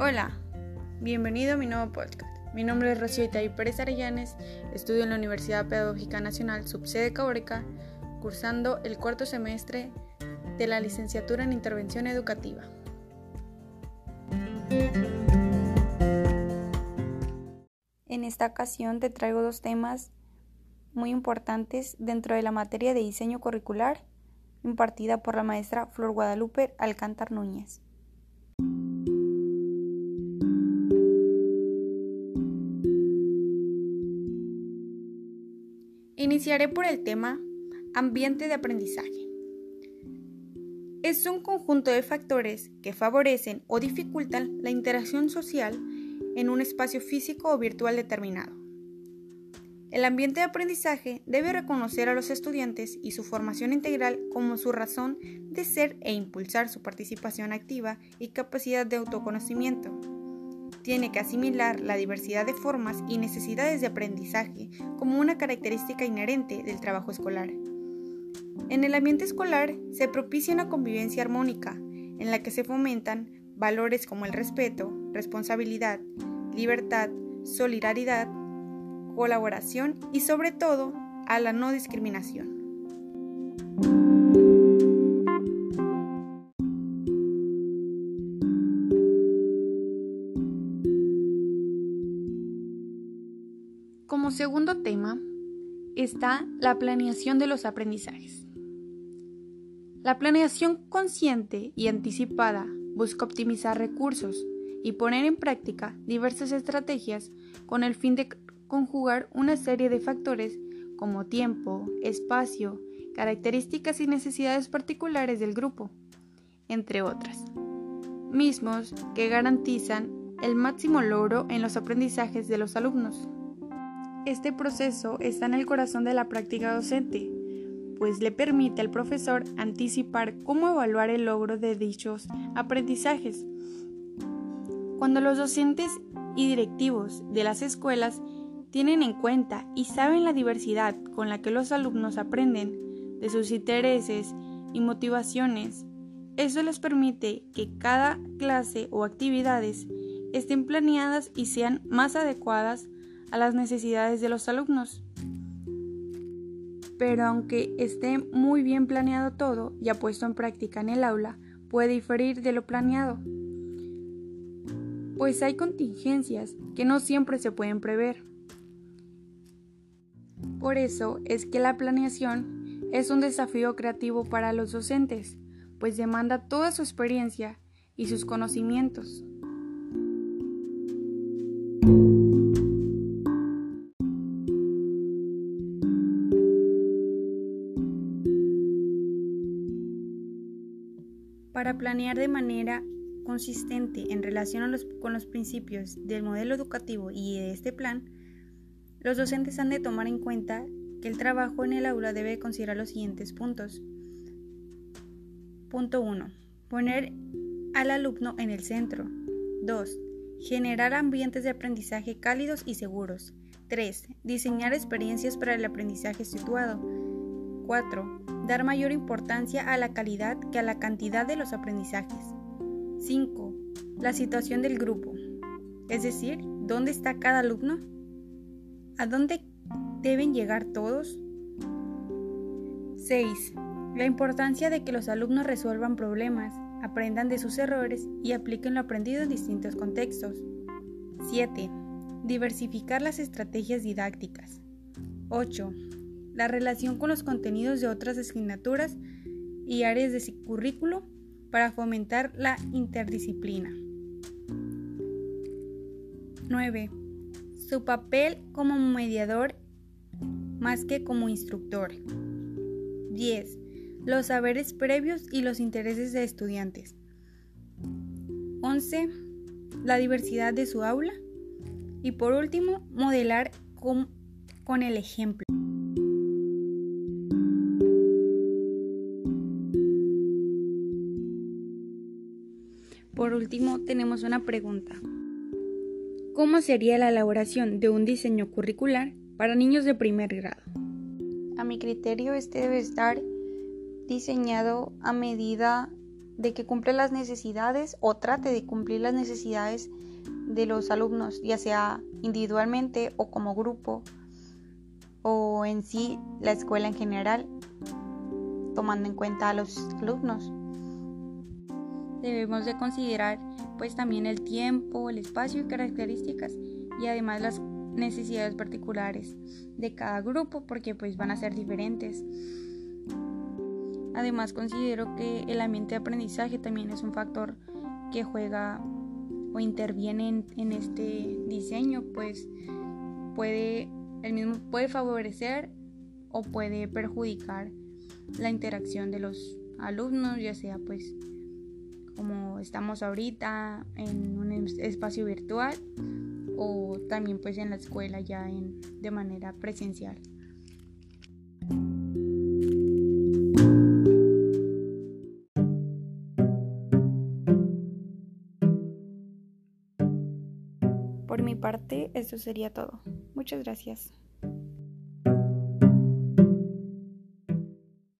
Hola, bienvenido a mi nuevo podcast. Mi nombre es Rocío Itaí Pérez Arellanes, estudio en la Universidad Pedagógica Nacional, subsede Caórica, cursando el cuarto semestre de la licenciatura en Intervención Educativa. En esta ocasión te traigo dos temas muy importantes dentro de la materia de diseño curricular impartida por la maestra Flor Guadalupe Alcántar Núñez. Iniciaré por el tema ambiente de aprendizaje. Es un conjunto de factores que favorecen o dificultan la interacción social en un espacio físico o virtual determinado. El ambiente de aprendizaje debe reconocer a los estudiantes y su formación integral como su razón de ser e impulsar su participación activa y capacidad de autoconocimiento. Tiene que asimilar la diversidad de formas y necesidades de aprendizaje como una característica inherente del trabajo escolar. En el ambiente escolar se propicia una convivencia armónica en la que se fomentan valores como el respeto, responsabilidad, libertad, solidaridad, colaboración y sobre todo a la no discriminación. Como segundo tema está la planeación de los aprendizajes. La planeación consciente y anticipada busca optimizar recursos y poner en práctica diversas estrategias con el fin de conjugar una serie de factores como tiempo, espacio, características y necesidades particulares del grupo, entre otras, mismos que garantizan el máximo logro en los aprendizajes de los alumnos. Este proceso está en el corazón de la práctica docente, pues le permite al profesor anticipar cómo evaluar el logro de dichos aprendizajes. Cuando los docentes y directivos de las escuelas tienen en cuenta y saben la diversidad con la que los alumnos aprenden, de sus intereses y motivaciones, eso les permite que cada clase o actividades estén planeadas y sean más adecuadas a las necesidades de los alumnos. Pero aunque esté muy bien planeado todo y puesto en práctica en el aula, puede diferir de lo planeado, pues hay contingencias que no siempre se pueden prever. Por eso es que la planeación es un desafío creativo para los docentes, pues demanda toda su experiencia y sus conocimientos. Planear de manera consistente en relación con los principios del modelo educativo y de este plan, los docentes han de tomar en cuenta que el trabajo en el aula debe considerar los siguientes puntos. Punto 1. Poner al alumno en el centro. 2. Generar ambientes de aprendizaje cálidos y seguros. 3. Diseñar experiencias para el aprendizaje situado. 4 dar mayor importancia a la calidad que a la cantidad de los aprendizajes. 5. La situación del grupo, es decir, ¿dónde está cada alumno? ¿A dónde deben llegar todos? 6. La importancia de que los alumnos resuelvan problemas, aprendan de sus errores y apliquen lo aprendido en distintos contextos. 7. Diversificar las estrategias didácticas. 8 la relación con los contenidos de otras asignaturas y áreas de currículo para fomentar la interdisciplina. 9. Su papel como mediador más que como instructor. 10. Los saberes previos y los intereses de estudiantes. 11. La diversidad de su aula. Y por último, modelar con, con el ejemplo. Por último, tenemos una pregunta. ¿Cómo sería la elaboración de un diseño curricular para niños de primer grado? A mi criterio, este debe estar diseñado a medida de que cumple las necesidades o trate de cumplir las necesidades de los alumnos, ya sea individualmente o como grupo o en sí la escuela en general, tomando en cuenta a los alumnos. Debemos de considerar pues también el tiempo, el espacio y características y además las necesidades particulares de cada grupo porque pues van a ser diferentes. Además considero que el ambiente de aprendizaje también es un factor que juega o interviene en, este diseño, pues puede, el mismo puede favorecer o puede perjudicar la interacción de los alumnos, ya sea pues como estamos ahorita en un espacio virtual o también pues en la escuela ya en, de manera presencial. Por mi parte, eso sería todo. Muchas gracias.